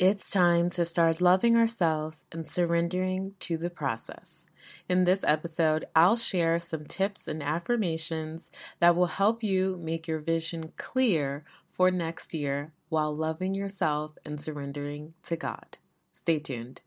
It's time to start loving ourselves and surrendering to the process. In this episode, I'll share some tips and affirmations that will help you make your vision clear for next year while loving yourself and surrendering to God. Stay tuned.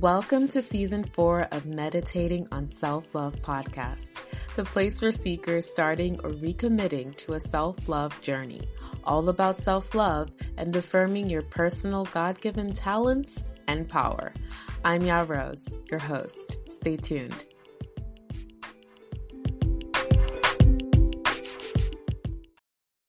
Welcome to season four of Meditating on Self Love podcast, the place for seekers starting or recommitting to a self love journey, all about self love and affirming your personal God given talents and power. I'm Ya Rose, your host. Stay tuned.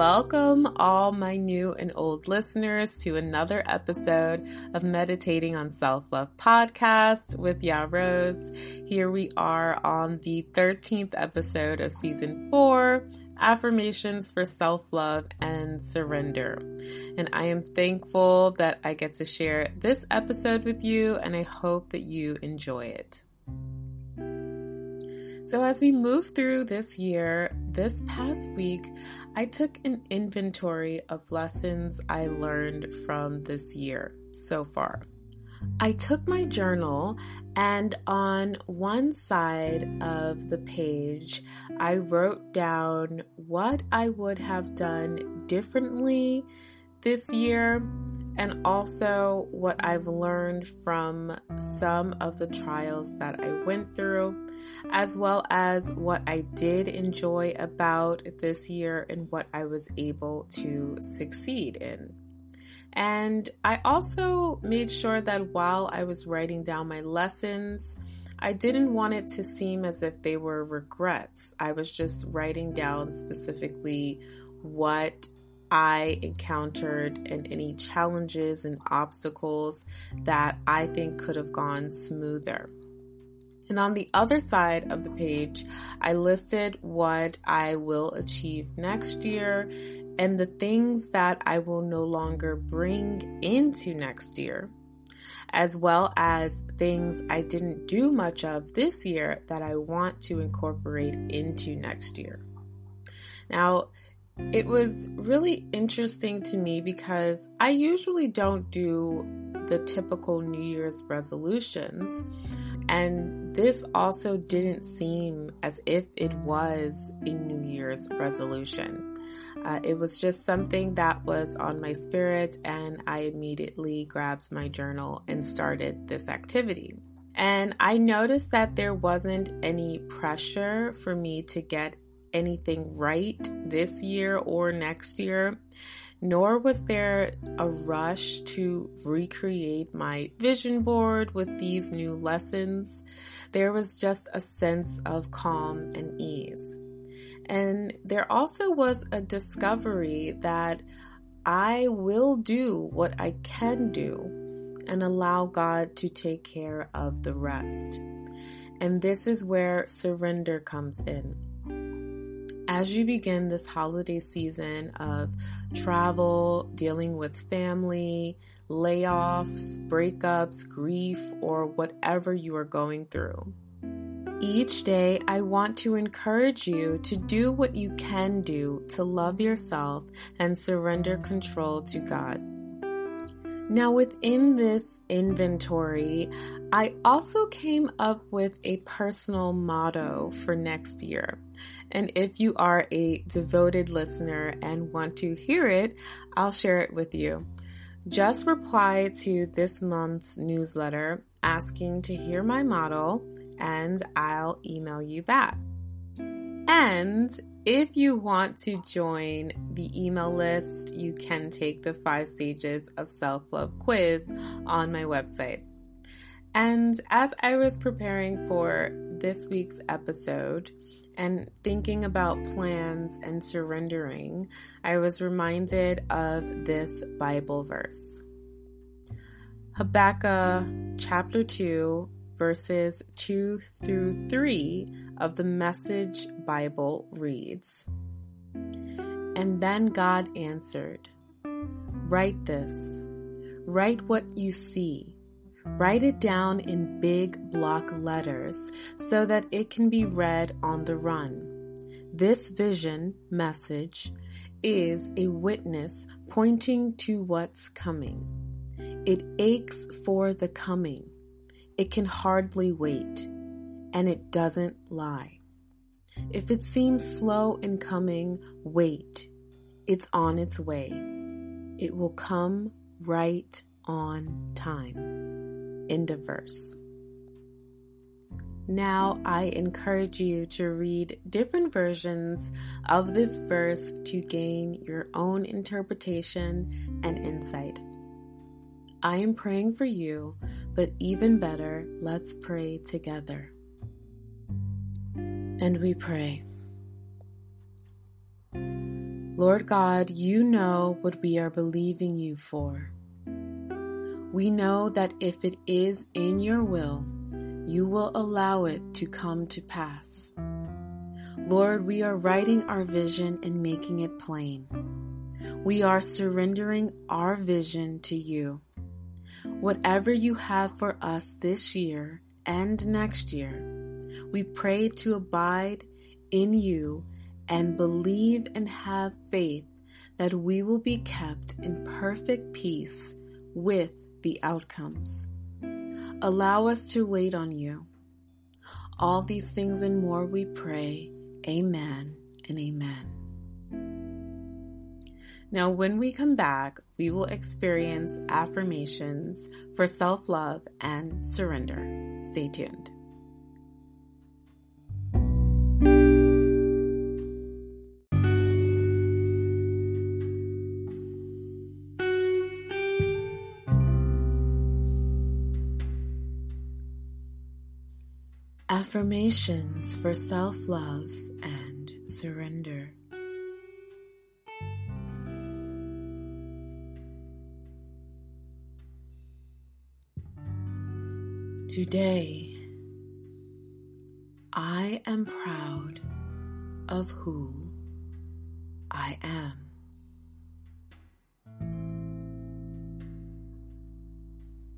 Welcome, all my new and old listeners, to another episode of Meditating on Self Love podcast with Ya Rose. Here we are on the 13th episode of season four affirmations for self love and surrender. And I am thankful that I get to share this episode with you, and I hope that you enjoy it. So, as we move through this year, this past week, I took an inventory of lessons I learned from this year so far. I took my journal and on one side of the page, I wrote down what I would have done differently this year and also what I've learned from some of the trials that I went through, as well as what I did enjoy about this year and what I was able to succeed in. And I also made sure that while I was writing down my lessons, I didn't want it to seem as if they were regrets. I was just writing down specifically what I encountered and any challenges and obstacles that I think could have gone smoother. And on the other side of the page, I listed what I will achieve next year and the things that I will no longer bring into next year, as well as things I didn't do much of this year that I want to incorporate into next year. Now, it was really interesting to me because I usually don't do the typical New Year's resolutions. And this also didn't seem as if it was a New Year's resolution. Uh, it was just something that was on my spirit, and I immediately grabbed my journal and started this activity. And I noticed that there wasn't any pressure for me to get anything right this year or next year, nor was there a rush to recreate my vision board with these new lessons. There was just a sense of calm and ease. And there also was a discovery that I will do what I can do and allow God to take care of the rest. And this is where surrender comes in as you begin this holiday season of travel, dealing with family, layoffs, breakups, grief, or whatever you are going through. Each day, I want to encourage you to do what you can do to love yourself and surrender control to God. Now, within this inventory, I also came up with a personal motto for next year. And if you are a devoted listener and want to hear it, I'll share it with you. Just reply to this month's newsletter asking to hear my model, and I'll email you back. And if you want to join the email list, you can take the five stages of self love quiz on my website. And as I was preparing for this week's episode and thinking about plans and surrendering, I was reminded of this Bible verse. Habakkuk chapter 2, verses 2 through 3 of the Message Bible reads And then God answered, Write this, write what you see Write it down in big block letters so that it can be read on the run. This vision message is a witness pointing to what's coming. It aches for the coming. It can hardly wait, and it doesn't lie. If it seems slow in coming, wait. It's on its way. It will come right on time. End of verse. Now, I encourage you to read different versions of this verse to gain your own interpretation and insight. I am praying for you, but even better, let's pray together. And we pray. Lord God, you know what we are believing you for. We know that if it is in your will, you will allow it to come to pass. Lord, we are writing our vision and making it plain. We are surrendering our vision to you. Whatever you have for us this year and next year, we pray to abide in you and believe and have faith that we will be kept in perfect peace with the outcomes. Allow us to wait on you. All these things and more we pray. Amen and amen. Now, when we come back, we will experience affirmations for self love and surrender. Stay tuned. Affirmations for self love and surrender. Today, I am proud of who I am.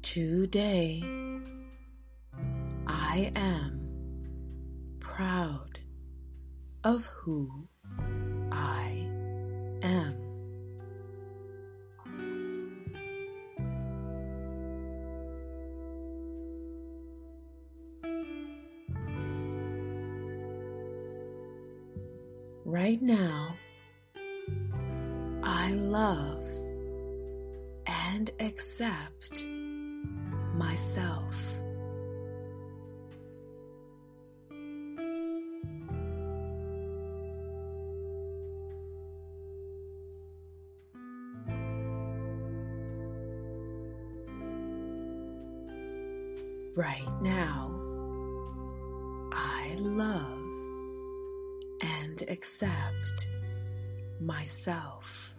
Today, I am proud of who I am. Right now, I love and accept myself. Right now. I love and accept myself.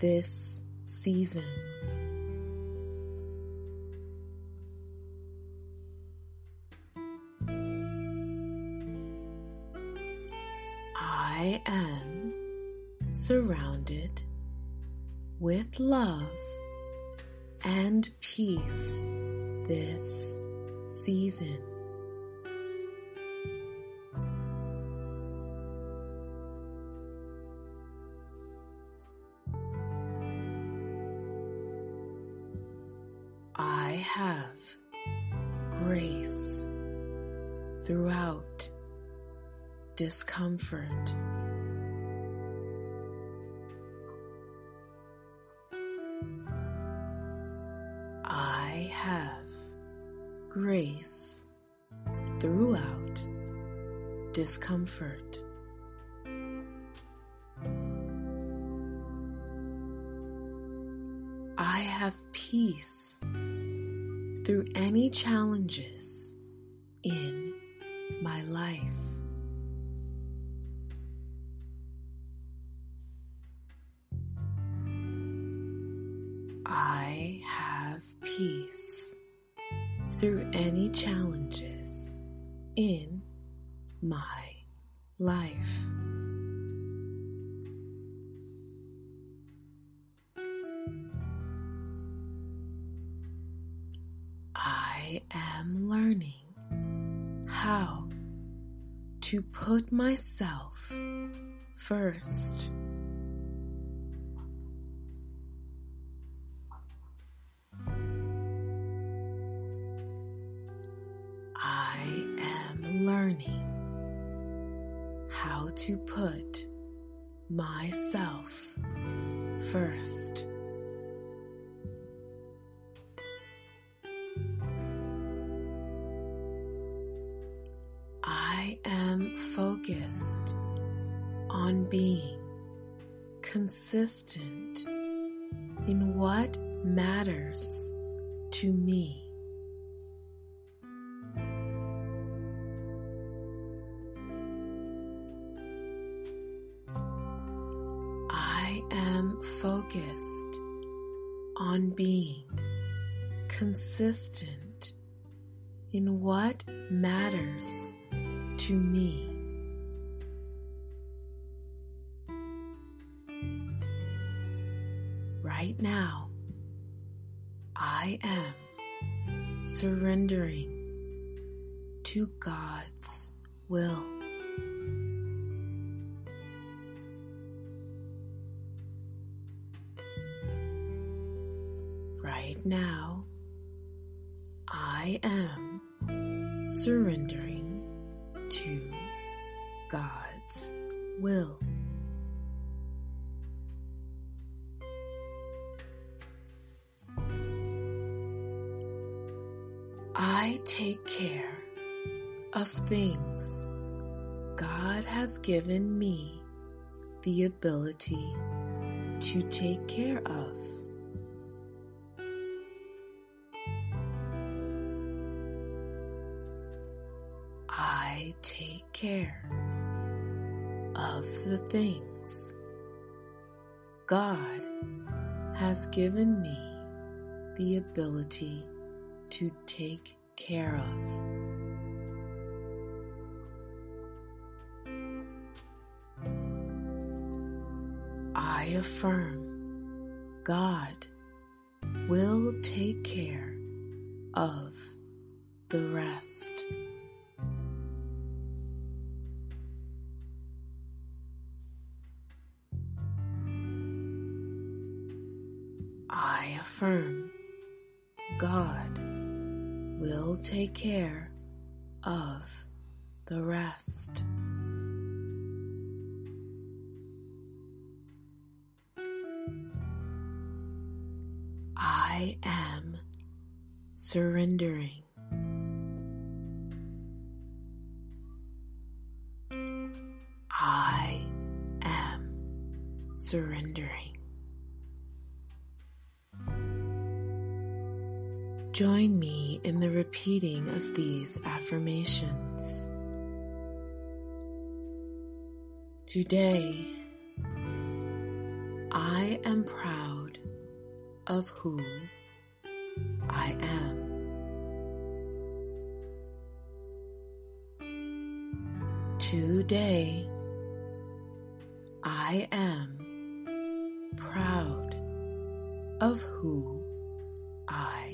This season. I am surrounded with love and peace this season. discomfort. I have grace throughout discomfort. I have peace through any challenges in my life. Challenges in my life. I am learning how to put myself first. Learning how to put myself first. I am focused on being consistent in what matters to me. Consistent in what matters to me. Right now, I am surrendering to God's will. Right now, I am surrendering to God's will. I take care of things God has given me the ability to take care of. Care of the things God has given me the ability to take care of. I affirm God will take care of the rest. I affirm God will take care of the rest. I am surrendering. Join me in the repeating of these affirmations. Today, I am proud of who I am. Today, I am proud of who I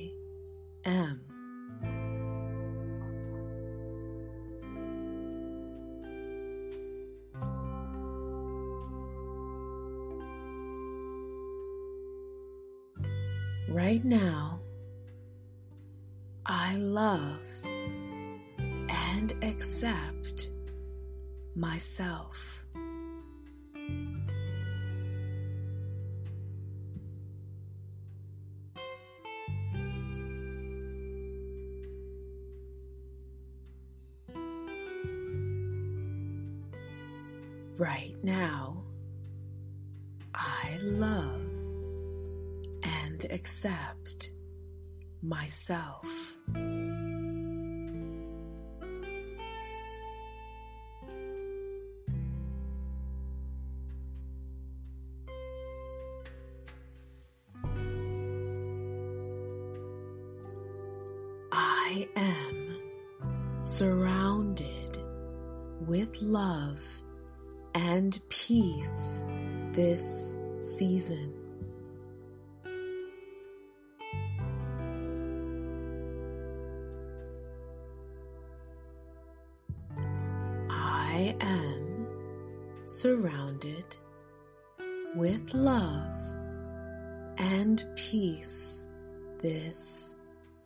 am. Right now, I love and accept myself. Love and accept myself.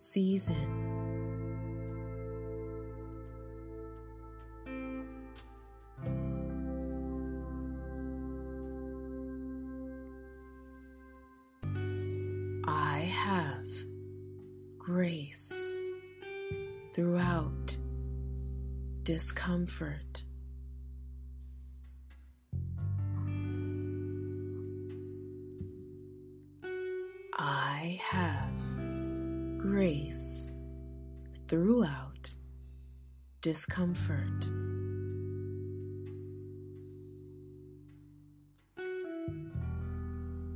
Season. I have grace throughout discomfort. Discomfort.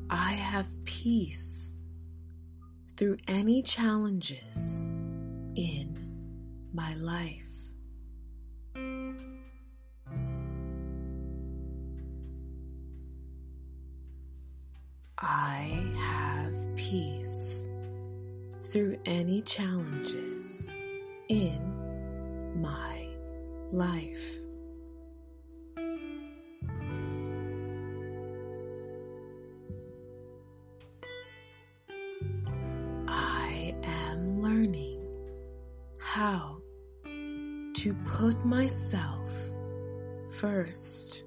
I have peace through any challenges in my life. I have peace through any challenges in life. I am learning how to put myself first.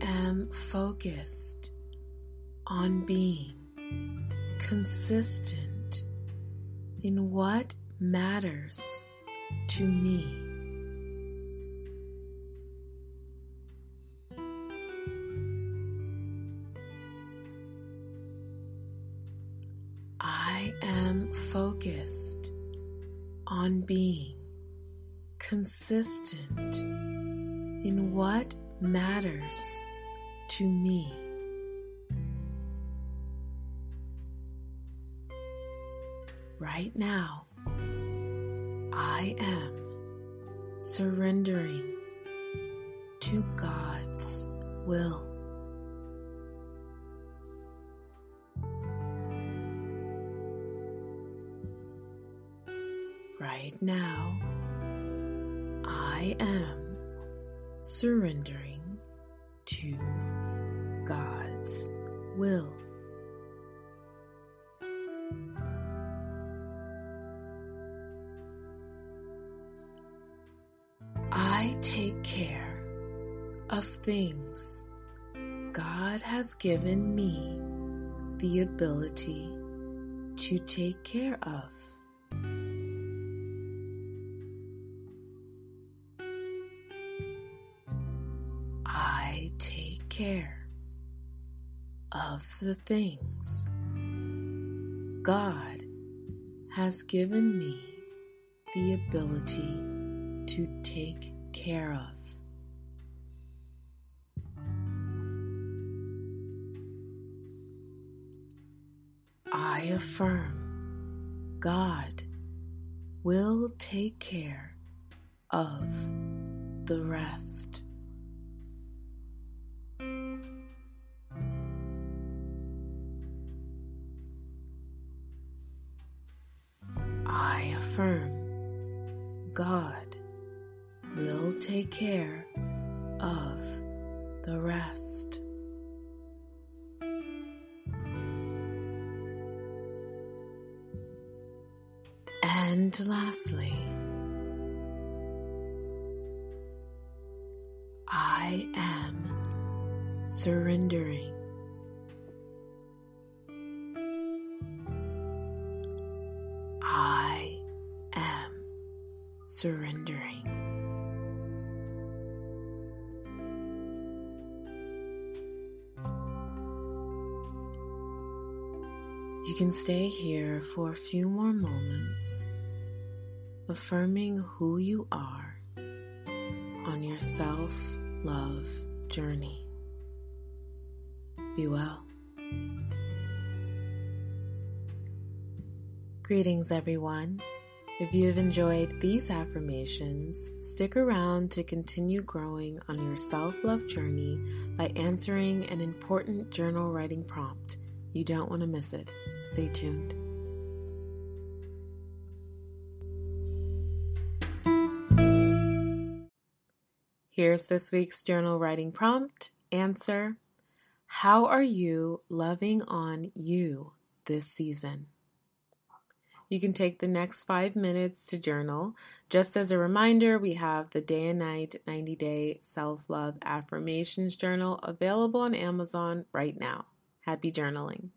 Am focused on being consistent in what matters to me. Now, I am surrendering to God's will. Right now, I am surrendering to God's will. Of things God has given me the ability to take care of. I take care of the things God has given me the ability to take care of. Affirm God will take care of the rest. I affirm God will take care of the rest. And lastly, I am surrendering. I am surrendering. You can stay here for a few more moments, affirming who you are on your self love journey. Be well. Greetings, everyone. If you have enjoyed these affirmations, stick around to continue growing on your self love journey by answering an important journal writing prompt. You don't want to miss it. Stay tuned. Here's this week's journal writing prompt. Answer How are you loving on you this season? You can take the next five minutes to journal. Just as a reminder, we have the Day and Night 90 Day Self Love Affirmations Journal available on Amazon right now. Happy journaling.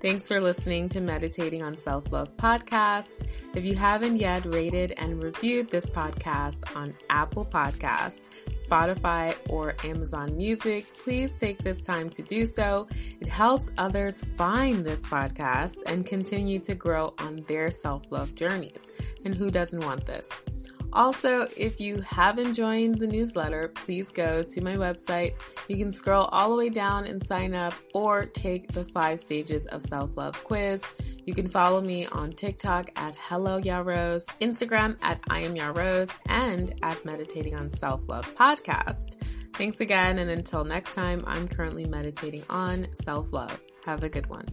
Thanks for listening to Meditating on Self Love podcast. If you haven't yet rated and reviewed this podcast on Apple Podcasts, Spotify, or Amazon Music, please take this time to do so. It helps others find this podcast and continue to grow on their self love journeys. And who doesn't want this? Also, if you haven't joined the newsletter, please go to my website. You can scroll all the way down and sign up or take the five stages of self love quiz. You can follow me on TikTok at Hello Yarose, Instagram at I am Yarose, and at Meditating on Self Love Podcast. Thanks again, and until next time, I'm currently meditating on self love. Have a good one.